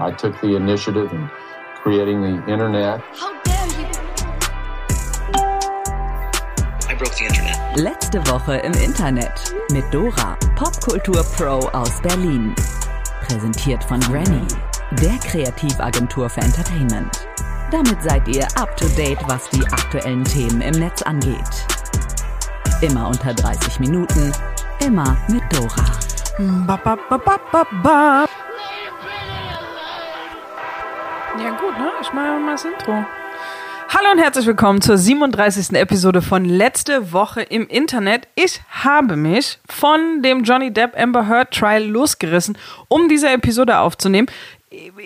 I took the initiative in creating the internet. How dare you! I broke the internet. Letzte Woche im Internet mit Dora, Popkultur Pro aus Berlin. Präsentiert von Granny, der Kreativagentur für Entertainment. Damit seid ihr up to date, was die aktuellen Themen im Netz angeht. Immer unter 30 Minuten, immer mit Dora. Ba, ba, ba, ba, ba, ba. Ich mal das Intro. Hallo und herzlich willkommen zur 37. Episode von Letzte Woche im Internet. Ich habe mich von dem Johnny Depp Amber Heard Trial losgerissen, um diese Episode aufzunehmen.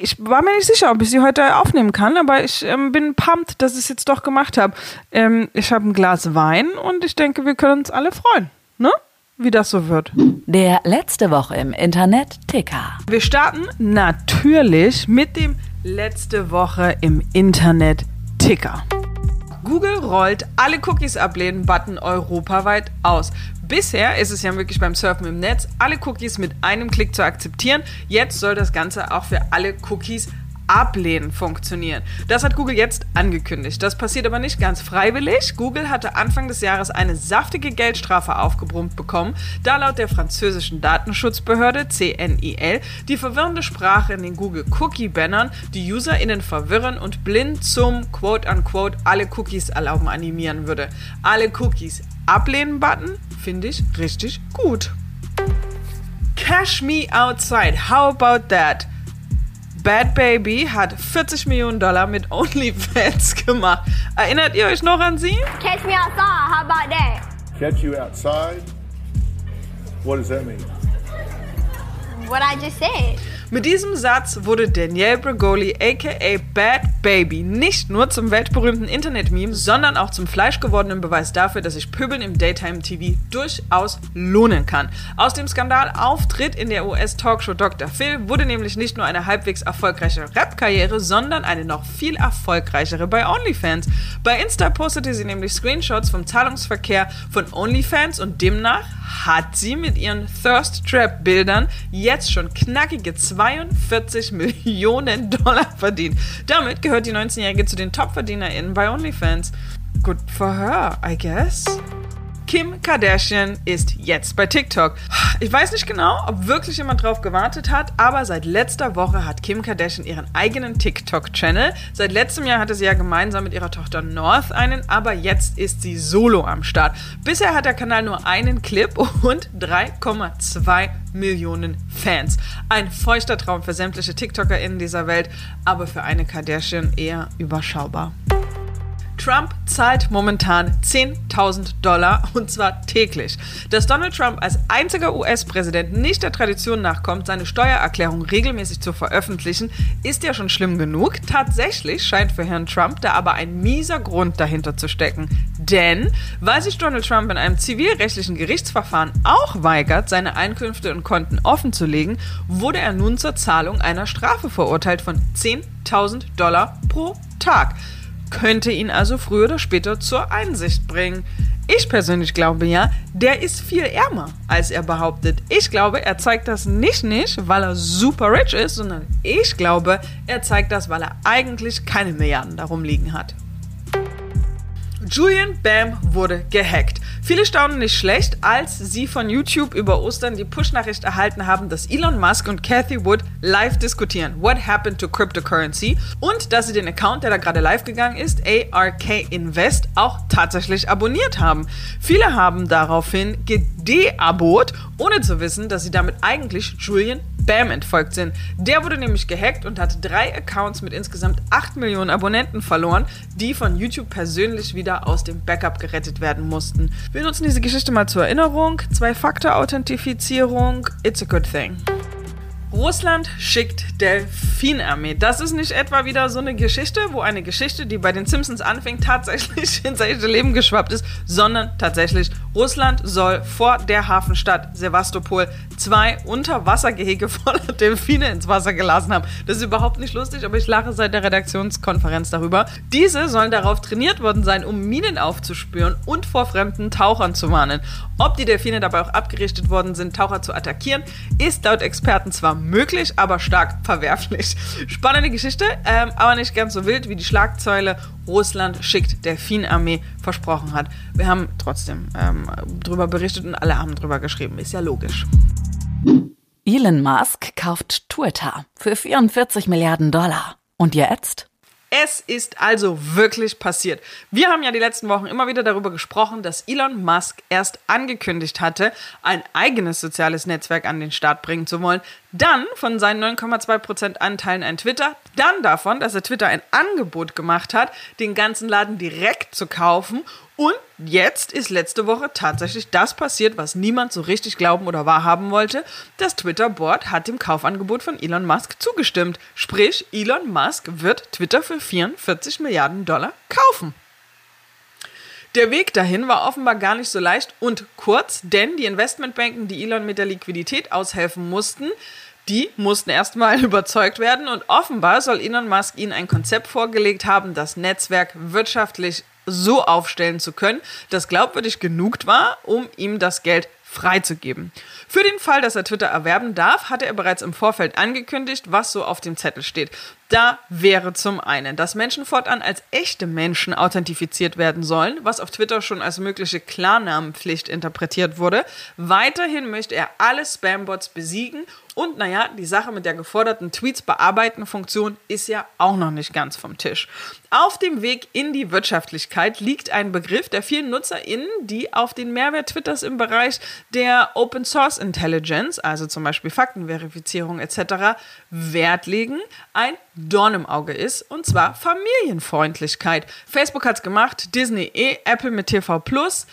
Ich war mir nicht sicher, ob ich sie heute aufnehmen kann, aber ich ähm, bin pumped, dass ich es jetzt doch gemacht habe. Ähm, ich habe ein Glas Wein und ich denke, wir können uns alle freuen, ne? Wie das so wird. Der letzte Woche im Internet Ticker. Wir starten natürlich mit dem letzte Woche im Internet Ticker. Google rollt alle Cookies ablehnen Button europaweit aus. Bisher ist es ja möglich beim Surfen im Netz, alle Cookies mit einem Klick zu akzeptieren. Jetzt soll das Ganze auch für alle Cookies ablehnen funktionieren. Das hat Google jetzt angekündigt. Das passiert aber nicht ganz freiwillig. Google hatte Anfang des Jahres eine saftige Geldstrafe aufgebrummt bekommen, da laut der französischen Datenschutzbehörde CNIL die verwirrende Sprache in den Google Cookie Bannern die UserInnen verwirren und blind zum quote-unquote alle Cookies erlauben animieren würde. Alle Cookies ablehnen Button finde ich richtig gut. Cash me outside. How about that? Bad Baby hat 40 Millionen Dollar mit OnlyFans gemacht. Erinnert ihr euch noch an sie? Catch me outside, how about that? Catch you outside? What does that mean? What I just said. Mit diesem Satz wurde Danielle Bregoli aka Bad Baby nicht nur zum weltberühmten Internet-Meme, sondern auch zum fleischgewordenen Beweis dafür, dass sich Pöbeln im Daytime-TV durchaus lohnen kann. Aus dem Skandalauftritt in der US-Talkshow Dr. Phil wurde nämlich nicht nur eine halbwegs erfolgreiche Rap-Karriere, sondern eine noch viel erfolgreichere bei OnlyFans. Bei Insta postete sie nämlich Screenshots vom Zahlungsverkehr von OnlyFans und demnach hat sie mit ihren Thirst Trap Bildern jetzt schon knackige 42 Millionen Dollar verdient. Damit gehört die 19-Jährige zu den Top-VerdienerInnen bei OnlyFans. Good for her, I guess. Kim Kardashian ist jetzt bei TikTok. Ich weiß nicht genau, ob wirklich jemand drauf gewartet hat, aber seit letzter Woche hat Kim Kardashian ihren eigenen TikTok-Channel. Seit letztem Jahr hatte sie ja gemeinsam mit ihrer Tochter North einen, aber jetzt ist sie solo am Start. Bisher hat der Kanal nur einen Clip und 3,2 Millionen Fans. Ein feuchter Traum für sämtliche TikTokerInnen dieser Welt, aber für eine Kardashian eher überschaubar. Trump zahlt momentan 10.000 Dollar und zwar täglich. Dass Donald Trump als einziger US-Präsident nicht der Tradition nachkommt, seine Steuererklärung regelmäßig zu veröffentlichen, ist ja schon schlimm genug. Tatsächlich scheint für Herrn Trump da aber ein mieser Grund dahinter zu stecken. Denn, weil sich Donald Trump in einem zivilrechtlichen Gerichtsverfahren auch weigert, seine Einkünfte und Konten offenzulegen, wurde er nun zur Zahlung einer Strafe verurteilt von 10.000 Dollar pro Tag könnte ihn also früher oder später zur Einsicht bringen. Ich persönlich glaube ja, der ist viel ärmer, als er behauptet. Ich glaube, er zeigt das nicht nicht, weil er super rich ist, sondern ich glaube, er zeigt das, weil er eigentlich keine Milliarden darum liegen hat. Julian Bam wurde gehackt. Viele staunen nicht schlecht, als sie von YouTube über Ostern die Push-Nachricht erhalten haben, dass Elon Musk und Cathy Wood live diskutieren, what happened to cryptocurrency, und dass sie den Account, der da gerade live gegangen ist, ARK Invest, auch tatsächlich abonniert haben. Viele haben daraufhin gedeabot, ohne zu wissen, dass sie damit eigentlich Julian Bam entfolgt sind. Der wurde nämlich gehackt und hat drei Accounts mit insgesamt 8 Millionen Abonnenten verloren, die von YouTube persönlich wieder aus dem Backup gerettet werden mussten. Wir nutzen diese Geschichte mal zur Erinnerung. Zwei-Faktor-Authentifizierung, it's a good thing. Russland schickt Delfinarmee. Das ist nicht etwa wieder so eine Geschichte, wo eine Geschichte, die bei den Simpsons anfing, tatsächlich ins echte Leben geschwappt ist, sondern tatsächlich Russland soll vor der Hafenstadt Sevastopol zwei Unterwassergehege voller Delfine ins Wasser gelassen haben. Das ist überhaupt nicht lustig, aber ich lache seit der Redaktionskonferenz darüber. Diese sollen darauf trainiert worden sein, um Minen aufzuspüren und vor fremden Tauchern zu warnen. Ob die Delfine dabei auch abgerichtet worden sind, Taucher zu attackieren, ist laut Experten zwar möglich, aber stark verwerflich. Spannende Geschichte, ähm, aber nicht ganz so wild wie die Schlagzeile Russland schickt Delfinarmee versprochen hat. Wir haben trotzdem ähm, drüber berichtet und alle haben drüber geschrieben. Ist ja logisch. Elon Musk kauft Twitter für 44 Milliarden Dollar. Und jetzt? Es ist also wirklich passiert. Wir haben ja die letzten Wochen immer wieder darüber gesprochen, dass Elon Musk erst angekündigt hatte, ein eigenes soziales Netzwerk an den Start bringen zu wollen, dann von seinen 9,2% Anteilen an Twitter, dann davon, dass er Twitter ein Angebot gemacht hat, den ganzen Laden direkt zu kaufen und jetzt ist letzte Woche tatsächlich das passiert, was niemand so richtig glauben oder wahrhaben wollte. Das Twitter-Board hat dem Kaufangebot von Elon Musk zugestimmt. Sprich, Elon Musk wird Twitter für 44 Milliarden Dollar kaufen. Der Weg dahin war offenbar gar nicht so leicht und kurz, denn die Investmentbanken, die Elon mit der Liquidität aushelfen mussten, die mussten erstmal überzeugt werden und offenbar soll Elon Musk ihnen ein Konzept vorgelegt haben, das Netzwerk wirtschaftlich so aufstellen zu können, das glaubwürdig genug war, um ihm das Geld freizugeben. Für den Fall, dass er Twitter erwerben darf, hatte er bereits im Vorfeld angekündigt, was so auf dem Zettel steht. Da wäre zum einen, dass Menschen fortan als echte Menschen authentifiziert werden sollen, was auf Twitter schon als mögliche Klarnamenpflicht interpretiert wurde. Weiterhin möchte er alle Spambots besiegen und naja, die Sache mit der geforderten Tweets bearbeiten Funktion ist ja auch noch nicht ganz vom Tisch. Auf dem Weg in die Wirtschaftlichkeit liegt ein Begriff, der vielen NutzerInnen, die auf den Mehrwert Twitters im Bereich der Open Source Intelligence, also zum Beispiel Faktenverifizierung etc., Wert legen, ein Dorn im Auge ist, und zwar Familienfreundlichkeit. Facebook hat's gemacht, Disney eh, Apple mit TV Plus.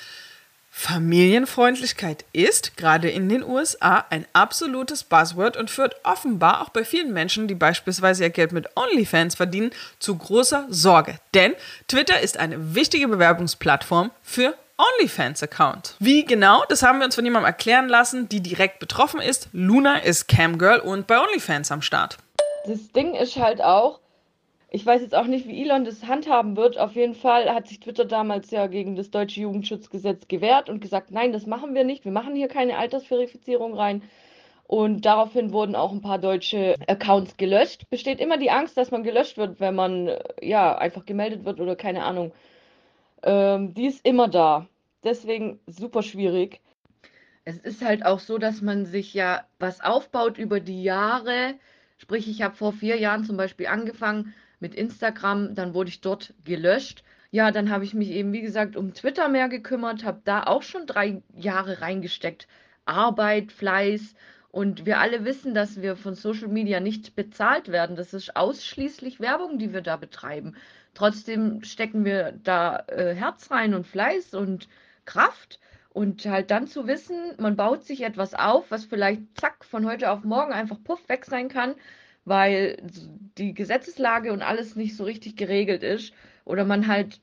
Familienfreundlichkeit ist gerade in den USA ein absolutes Buzzword und führt offenbar auch bei vielen Menschen, die beispielsweise ihr Geld mit OnlyFans verdienen, zu großer Sorge. Denn Twitter ist eine wichtige Bewerbungsplattform für OnlyFans-Account. Wie genau, das haben wir uns von jemandem erklären lassen, die direkt betroffen ist. Luna ist Camgirl und bei OnlyFans am Start. Das Ding ist halt auch, ich weiß jetzt auch nicht, wie Elon das handhaben wird. Auf jeden Fall hat sich Twitter damals ja gegen das deutsche Jugendschutzgesetz gewehrt und gesagt, nein, das machen wir nicht. Wir machen hier keine Altersverifizierung rein. Und daraufhin wurden auch ein paar deutsche Accounts gelöscht. Besteht immer die Angst, dass man gelöscht wird, wenn man ja einfach gemeldet wird oder keine Ahnung. Ähm, die ist immer da. Deswegen super schwierig. Es ist halt auch so, dass man sich ja was aufbaut über die Jahre. Sprich, ich habe vor vier Jahren zum Beispiel angefangen mit Instagram, dann wurde ich dort gelöscht. Ja, dann habe ich mich eben, wie gesagt, um Twitter mehr gekümmert, habe da auch schon drei Jahre reingesteckt. Arbeit, Fleiß. Und wir alle wissen, dass wir von Social Media nicht bezahlt werden. Das ist ausschließlich Werbung, die wir da betreiben. Trotzdem stecken wir da äh, Herz rein und Fleiß und Kraft. Und halt dann zu wissen, man baut sich etwas auf, was vielleicht zack von heute auf morgen einfach puff weg sein kann, weil die Gesetzeslage und alles nicht so richtig geregelt ist oder man halt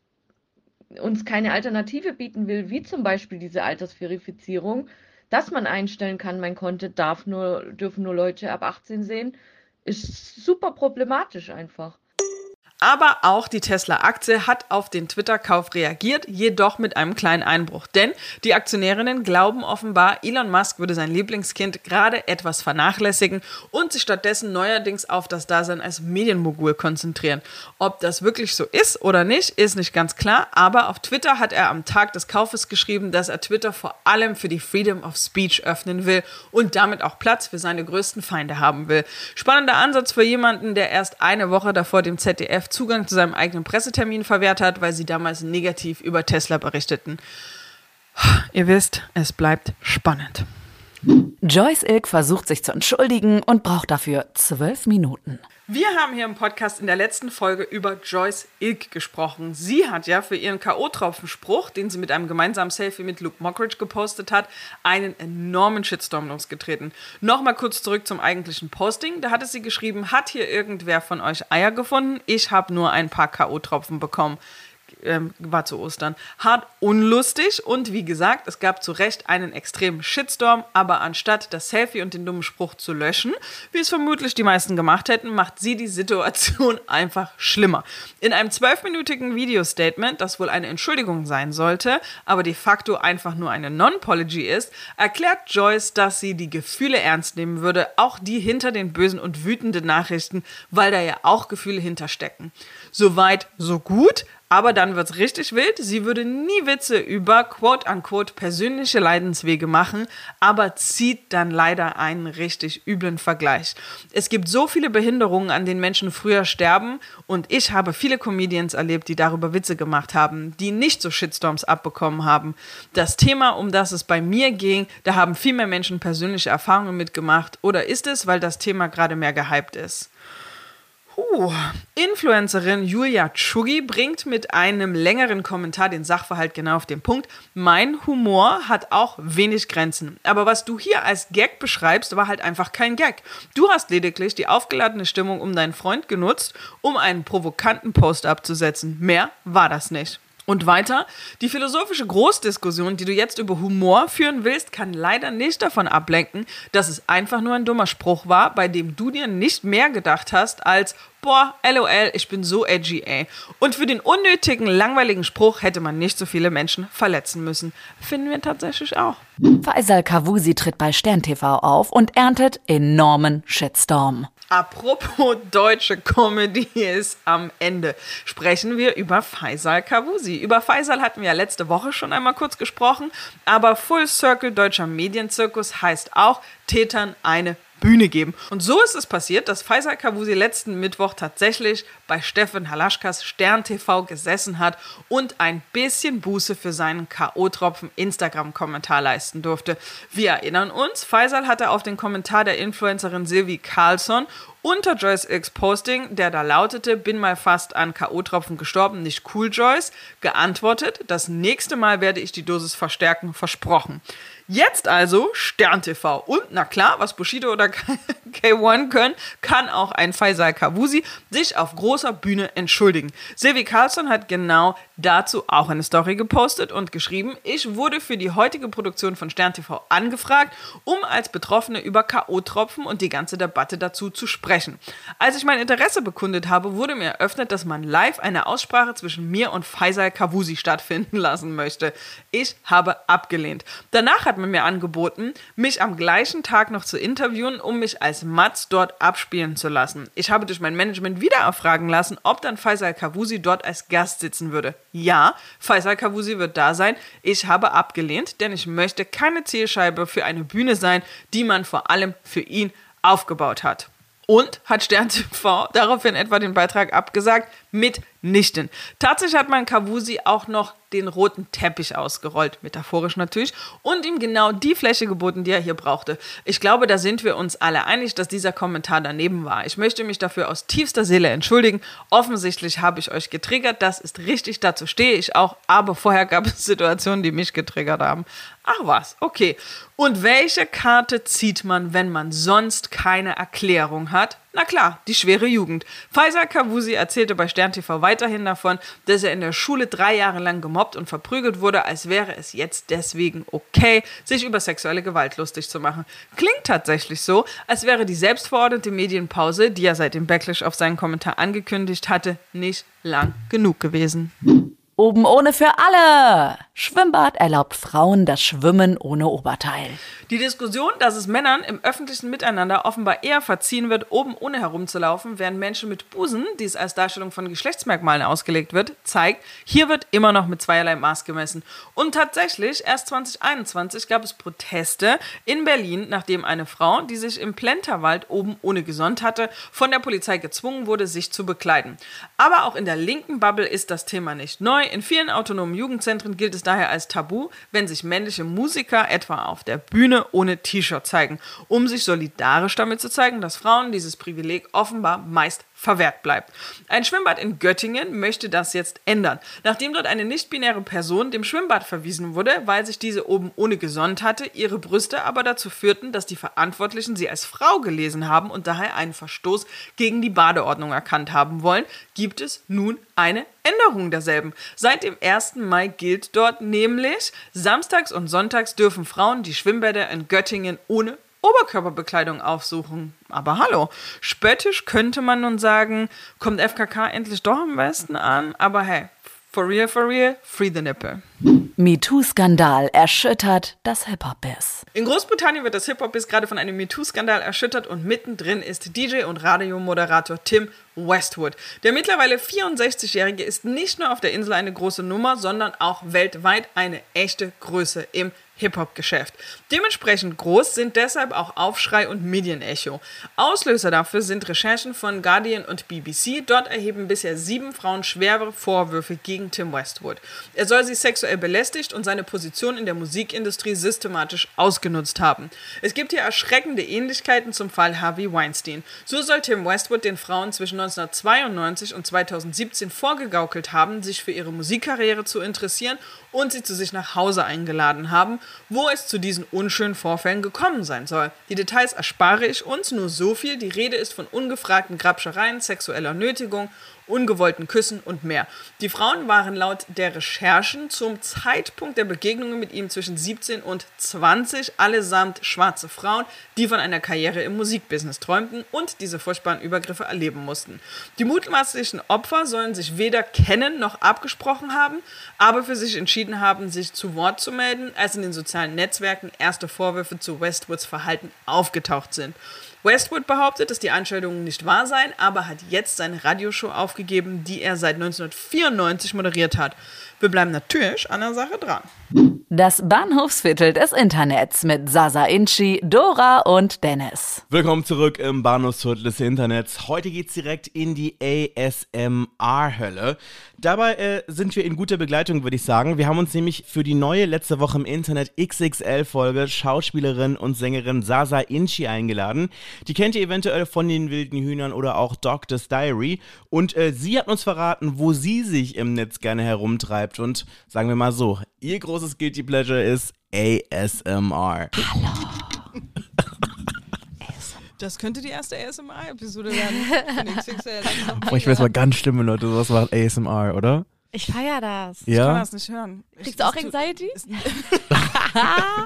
uns keine Alternative bieten will, wie zum Beispiel diese Altersverifizierung, dass man einstellen kann, mein Konto darf nur, dürfen nur Leute ab 18 sehen, ist super problematisch einfach. Aber auch die Tesla-Aktie hat auf den Twitter-Kauf reagiert, jedoch mit einem kleinen Einbruch. Denn die Aktionärinnen glauben offenbar, Elon Musk würde sein Lieblingskind gerade etwas vernachlässigen und sich stattdessen neuerdings auf das Dasein als Medienmogul konzentrieren. Ob das wirklich so ist oder nicht, ist nicht ganz klar. Aber auf Twitter hat er am Tag des Kaufes geschrieben, dass er Twitter vor allem für die Freedom of Speech öffnen will und damit auch Platz für seine größten Feinde haben will. Spannender Ansatz für jemanden, der erst eine Woche davor dem ZDF Zugang zu seinem eigenen Pressetermin verwehrt hat, weil sie damals negativ über Tesla berichteten. Ihr wisst, es bleibt spannend. Joyce Ilk versucht sich zu entschuldigen und braucht dafür zwölf Minuten. Wir haben hier im Podcast in der letzten Folge über Joyce Ilk gesprochen. Sie hat ja für ihren K.O.-Tropfen-Spruch, den sie mit einem gemeinsamen Selfie mit Luke Mockridge gepostet hat, einen enormen Shitstorm losgetreten. Nochmal kurz zurück zum eigentlichen Posting. Da hatte sie geschrieben, hat hier irgendwer von euch Eier gefunden? Ich habe nur ein paar K.O.-Tropfen bekommen. Ähm, war zu Ostern. Hart unlustig und wie gesagt, es gab zu Recht einen extremen Shitstorm, aber anstatt das Selfie und den dummen Spruch zu löschen, wie es vermutlich die meisten gemacht hätten, macht sie die Situation einfach schlimmer. In einem zwölfminütigen Video-Statement, das wohl eine Entschuldigung sein sollte, aber de facto einfach nur eine Non-Pology ist, erklärt Joyce, dass sie die Gefühle ernst nehmen würde, auch die hinter den bösen und wütenden Nachrichten, weil da ja auch Gefühle hinterstecken. Soweit, so gut. Aber dann wird's richtig wild. Sie würde nie Witze über quote-unquote persönliche Leidenswege machen, aber zieht dann leider einen richtig üblen Vergleich. Es gibt so viele Behinderungen, an denen Menschen früher sterben und ich habe viele Comedians erlebt, die darüber Witze gemacht haben, die nicht so Shitstorms abbekommen haben. Das Thema, um das es bei mir ging, da haben viel mehr Menschen persönliche Erfahrungen mitgemacht oder ist es, weil das Thema gerade mehr gehypt ist? Uh, Influencerin Julia Tschugi bringt mit einem längeren Kommentar den Sachverhalt genau auf den Punkt. Mein Humor hat auch wenig Grenzen. Aber was du hier als Gag beschreibst, war halt einfach kein Gag. Du hast lediglich die aufgeladene Stimmung um deinen Freund genutzt, um einen provokanten Post abzusetzen. Mehr war das nicht. Und weiter, die philosophische Großdiskussion, die du jetzt über Humor führen willst, kann leider nicht davon ablenken, dass es einfach nur ein dummer Spruch war, bei dem du dir nicht mehr gedacht hast als, boah, lol, ich bin so edgy, ey. Und für den unnötigen, langweiligen Spruch hätte man nicht so viele Menschen verletzen müssen. Finden wir tatsächlich auch. Faisal Kavusi tritt bei Stern TV auf und erntet enormen Shitstorm. Apropos deutsche Comedy ist am Ende. Sprechen wir über Faisal Kavusi. Über Faisal hatten wir ja letzte Woche schon einmal kurz gesprochen, aber Full Circle deutscher Medienzirkus heißt auch Tätern eine Bühne geben. Und so ist es passiert, dass Faisal Kavusi letzten Mittwoch tatsächlich bei Steffen Halaschkas Stern TV gesessen hat und ein bisschen Buße für seinen K.O.-Tropfen Instagram-Kommentar leisten durfte. Wir erinnern uns, Faisal hatte auf den Kommentar der Influencerin Silvi Carlson unter Joyce X Posting, der da lautete, bin mal fast an K.O.-Tropfen gestorben, nicht cool Joyce, geantwortet, das nächste Mal werde ich die Dosis verstärken, versprochen. Jetzt also Stern TV. Und na klar, was Bushido oder K1 können, kann auch ein Faisal Kavusi sich auf großer Bühne entschuldigen. Sylvie Carlson hat genau dazu auch eine Story gepostet und geschrieben, ich wurde für die heutige Produktion von Stern TV angefragt, um als Betroffene über K.O.-Tropfen und die ganze Debatte dazu zu sprechen. Als ich mein Interesse bekundet habe, wurde mir eröffnet, dass man live eine Aussprache zwischen mir und Faisal Kavusi stattfinden lassen möchte. Ich habe abgelehnt. Danach hat man mir angeboten, mich am gleichen Tag noch zu interviewen, um mich als Matz dort abspielen zu lassen. Ich habe durch mein Management wieder erfragen lassen, ob dann Faisal Kavusi dort als Gast sitzen würde. Ja, Faisal Kavusi wird da sein. Ich habe abgelehnt, denn ich möchte keine Zielscheibe für eine Bühne sein, die man vor allem für ihn aufgebaut hat. Und hat Stern TV daraufhin etwa den Beitrag abgesagt? Mitnichten. Tatsächlich hat man Kavusi auch noch den roten Teppich ausgerollt, metaphorisch natürlich, und ihm genau die Fläche geboten, die er hier brauchte. Ich glaube, da sind wir uns alle einig, dass dieser Kommentar daneben war. Ich möchte mich dafür aus tiefster Seele entschuldigen. Offensichtlich habe ich euch getriggert, das ist richtig, dazu stehe ich auch, aber vorher gab es Situationen, die mich getriggert haben. Ach was, okay. Und welche Karte zieht man, wenn man sonst keine Erklärung hat? Na klar, die schwere Jugend. Faisal Kavusi erzählte bei Stern TV weiterhin davon, dass er in der Schule drei Jahre lang gemobbt und verprügelt wurde, als wäre es jetzt deswegen okay, sich über sexuelle Gewalt lustig zu machen. Klingt tatsächlich so, als wäre die selbstverordnete Medienpause, die er seit dem Backlash auf seinen Kommentar angekündigt hatte, nicht lang genug gewesen. Oben ohne für alle. Schwimmbad erlaubt Frauen das Schwimmen ohne Oberteil. Die Diskussion, dass es Männern im öffentlichen Miteinander offenbar eher verziehen wird, oben ohne herumzulaufen, während Menschen mit Busen, die es als Darstellung von Geschlechtsmerkmalen ausgelegt wird, zeigt, hier wird immer noch mit zweierlei Maß gemessen. Und tatsächlich, erst 2021 gab es Proteste in Berlin, nachdem eine Frau, die sich im Plenterwald oben ohne gesonnt hatte, von der Polizei gezwungen wurde, sich zu bekleiden. Aber auch in der linken Bubble ist das Thema nicht neu. In vielen autonomen Jugendzentren gilt es daher als tabu, wenn sich männliche Musiker etwa auf der Bühne ohne T-Shirt zeigen, um sich solidarisch damit zu zeigen, dass Frauen dieses Privileg offenbar meist verwehrt bleibt. Ein Schwimmbad in Göttingen möchte das jetzt ändern. Nachdem dort eine nicht-binäre Person dem Schwimmbad verwiesen wurde, weil sich diese oben ohne gesonnt hatte, ihre Brüste aber dazu führten, dass die Verantwortlichen sie als Frau gelesen haben und daher einen Verstoß gegen die Badeordnung erkannt haben wollen, gibt es nun eine Änderung derselben. Seit dem 1. Mai gilt dort nämlich, samstags und sonntags dürfen Frauen die Schwimmbäder in Göttingen ohne Oberkörperbekleidung aufsuchen. Aber hallo, spöttisch könnte man nun sagen, kommt FKK endlich doch am besten an, aber hey, for real, for real, free the nipple. MeToo-Skandal erschüttert das Hip-Hop-Biss. In Großbritannien wird das Hip-Hop-Biss gerade von einem MeToo-Skandal erschüttert und mittendrin ist DJ und Radiomoderator Tim Westwood. Der mittlerweile 64-Jährige ist nicht nur auf der Insel eine große Nummer, sondern auch weltweit eine echte Größe im Hip-Hop-Geschäft. Dementsprechend groß sind deshalb auch Aufschrei und Medienecho. Auslöser dafür sind Recherchen von Guardian und BBC. Dort erheben bisher sieben Frauen schwere Vorwürfe gegen Tim Westwood. Er soll sie sexuell belästigt und seine Position in der Musikindustrie systematisch ausgenutzt haben. Es gibt hier erschreckende Ähnlichkeiten zum Fall Harvey Weinstein. So soll Tim Westwood den Frauen zwischen 1992 und 2017 vorgegaukelt haben, sich für ihre Musikkarriere zu interessieren und sie zu sich nach Hause eingeladen haben, wo es zu diesen unschönen Vorfällen gekommen sein soll. Die Details erspare ich uns, nur so viel. Die Rede ist von ungefragten Grabschereien, sexueller Nötigung ungewollten Küssen und mehr. Die Frauen waren laut der Recherchen zum Zeitpunkt der Begegnungen mit ihm zwischen 17 und 20 allesamt schwarze Frauen, die von einer Karriere im Musikbusiness träumten und diese furchtbaren Übergriffe erleben mussten. Die mutmaßlichen Opfer sollen sich weder kennen noch abgesprochen haben, aber für sich entschieden haben, sich zu Wort zu melden, als in den sozialen Netzwerken erste Vorwürfe zu Westwoods Verhalten aufgetaucht sind. Westwood behauptet, dass die Anschuldigungen nicht wahr seien, aber hat jetzt seine Radioshow aufgegeben, die er seit 1994 moderiert hat. Wir bleiben natürlich an der Sache dran. Das Bahnhofsviertel des Internets mit Sasa Inchi, Dora und Dennis. Willkommen zurück im Bahnhofsviertel des Internets. Heute geht's direkt in die ASMR-Hölle. Dabei äh, sind wir in guter Begleitung, würde ich sagen. Wir haben uns nämlich für die neue letzte Woche im Internet XXL-Folge Schauspielerin und Sängerin Sasa Inchi eingeladen. Die kennt ihr eventuell von den wilden Hühnern oder auch Doctor's Diary. Und äh, sie hat uns verraten, wo sie sich im Netz gerne herumtreibt. Und sagen wir mal so, ihr großes Guilty Pleasure ist ASMR. Das könnte die erste ASMR-Episode werden. ich weiß mal ganz schlimm, wenn Leute sowas machen, ASMR, oder? Ich feier das. Ich kann Ja? das nicht hören. Kriegst du auch Anxiety?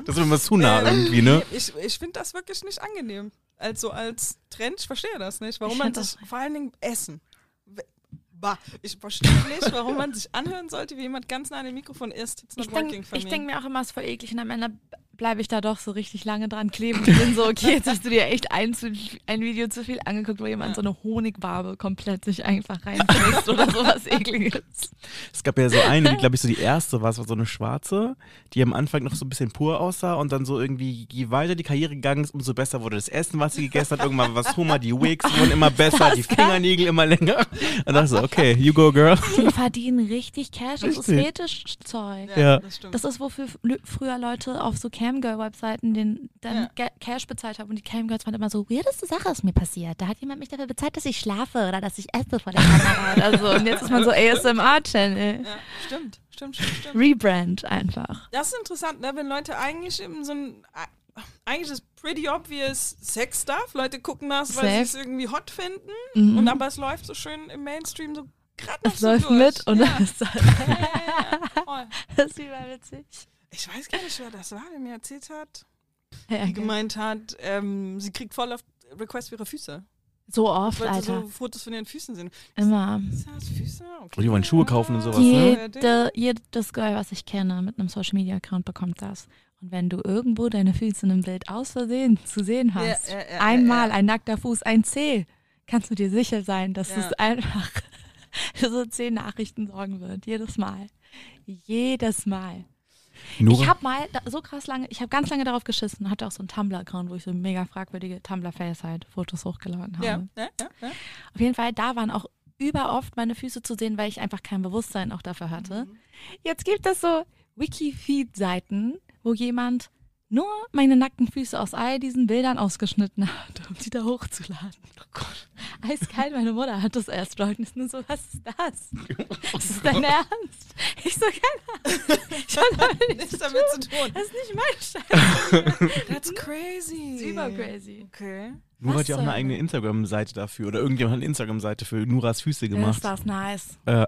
Das ist immer zu nah irgendwie, ne? Ich, ich finde das wirklich nicht angenehm. Also als Trend, ich verstehe das nicht. Warum man sich, vor allen Dingen Essen. Bah, ich verstehe nicht, warum man sich anhören sollte, wie jemand ganz nah an dem Mikrofon not Ich denke denk mir auch immer, es ist voll eklig und am Ende bleibe ich da doch so richtig lange dran kleben. Ich bin so, okay, jetzt hast du dir echt ein, ein Video zu viel angeguckt, wo jemand so eine Honigwabe komplett sich einfach reinfrisst oder sowas ekliges. Es gab ja so eine, die glaube ich so die erste war, es war so eine schwarze, die am Anfang noch so ein bisschen pur aussah und dann so irgendwie, je weiter die Karriere gegangen ist, umso besser wurde das Essen, was sie gegessen hat. Irgendwann war es Hummer, die Wigs wurden immer besser, die Fingernägel immer länger. Und dachte so, okay, you go girl. Die verdienen richtig Cash, das ist Richtig. Fetischzeug. Ja. das stimmt. Das ist, wofür früher Leute auf so Camgirl-Webseiten den dann Ja. Cash bezahlt haben. Und die Camgirls waren immer so, weirdeste Sache ist mir passiert. Da hat jemand mich dafür bezahlt, dass ich schlafe oder dass ich esse vor der Kamera oder so. Und jetzt ist man so ASMR-Channel. Ja, stimmt, stimmt, stimmt, stimmt. Rebrand einfach. Das ist interessant, ne? wenn Leute eigentlich eben so ein. Eigentlich ist pretty obvious Sex-Stuff. Leute gucken das, weil sie es irgendwie hot finden. Mhm. Und aber es läuft so schön im Mainstream so gerade noch Es so läuft durch. mit und ja. das, ist, Ja, ja, ja, das ist überwitzig. Ich weiß gar nicht, wer das war, der mir erzählt hat. Ja, geil. gemeint hat, ähm, sie kriegt voll auf Requests für ihre Füße. So oft, Weil Alter. so Fotos von ihren Füßen sind. Immer. Ist das Füße? Okay. Und die wollen Schuhe kaufen und sowas, ne? Jede, jedes Girl, was ich kenne, mit einem Social Media Account bekommt das. Und wenn du irgendwo deine Füße in einem Bild aus Versehen zu sehen hast, ja, ja, ja, einmal ja. ein nackter Fuß, ein Zeh, kannst du dir sicher sein, dass Ja. es einfach für so zehn Nachrichten sorgen wird. Jedes Mal. Jedes Mal. Nora? Ich habe mal da, so krass lange, ich habe ganz lange darauf geschissen, hatte auch so einen Tumblr-Account, wo ich so mega fragwürdige Tumblr-Face halt Fotos hochgeladen habe. Ja, ja, ja, ja. Auf jeden Fall, da waren auch überoft meine Füße zu sehen, weil ich einfach kein Bewusstsein auch dafür hatte. Jetzt gibt es so Wiki-Feed-Seiten, wo jemand nur meine nackten Füße aus all diesen Bildern ausgeschnitten hat, um sie da hochzuladen. Oh Gott. Eiskalt, meine Mutter hat das erst leugnet. Nur so, was ist das? Ist das dein Ernst? Ich so, keine Ahnung. Ich hab damit nichts damit zu tun. Das ist nicht mein Scheiß. That's crazy. Das ist über crazy. Okay. Nura Was hat ja auch eine eigene? Instagram-Seite dafür. Oder irgendjemand hat eine Instagram-Seite für Nuras Füße Ist gemacht. das nice. Äh.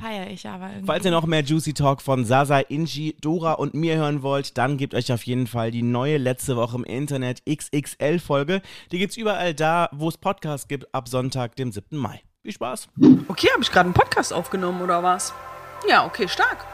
Feier ich aber irgendwie. falls ihr noch mehr Juicy Talk von Sasa, Inji, Dora und mir hören wollt, dann gebt euch auf jeden Fall die neue letzte Woche im Internet XXL-Folge. Die gibt's überall da, wo es Podcasts gibt, ab Sonntag, dem 7. Mai. Viel Spaß. Okay, habe ich gerade einen Podcast aufgenommen oder was? Ja, okay, stark.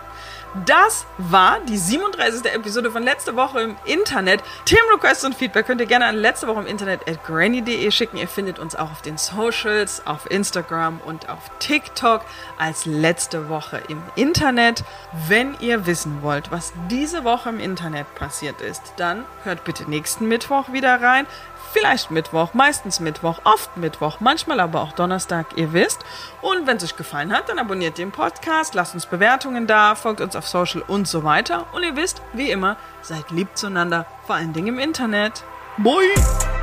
Das war die 37. Episode von letzte Woche im Internet. Themenrequests und Feedback könnt ihr gerne an letzte Woche im Internet at granny.de schicken. Ihr findet uns auch auf den Socials, auf Instagram und auf TikTok als letzte Woche im Internet. Wenn ihr wissen wollt, was diese Woche im Internet passiert ist, dann hört bitte nächsten Mittwoch wieder rein. Vielleicht Mittwoch, meistens Mittwoch, oft Mittwoch, manchmal aber auch Donnerstag, ihr wisst. Und wenn es euch gefallen hat, dann abonniert den Podcast, lasst uns Bewertungen da, folgt uns Social und so weiter. Und ihr wisst, wie immer, seid lieb zueinander, vor allen Dingen im Internet. Bye!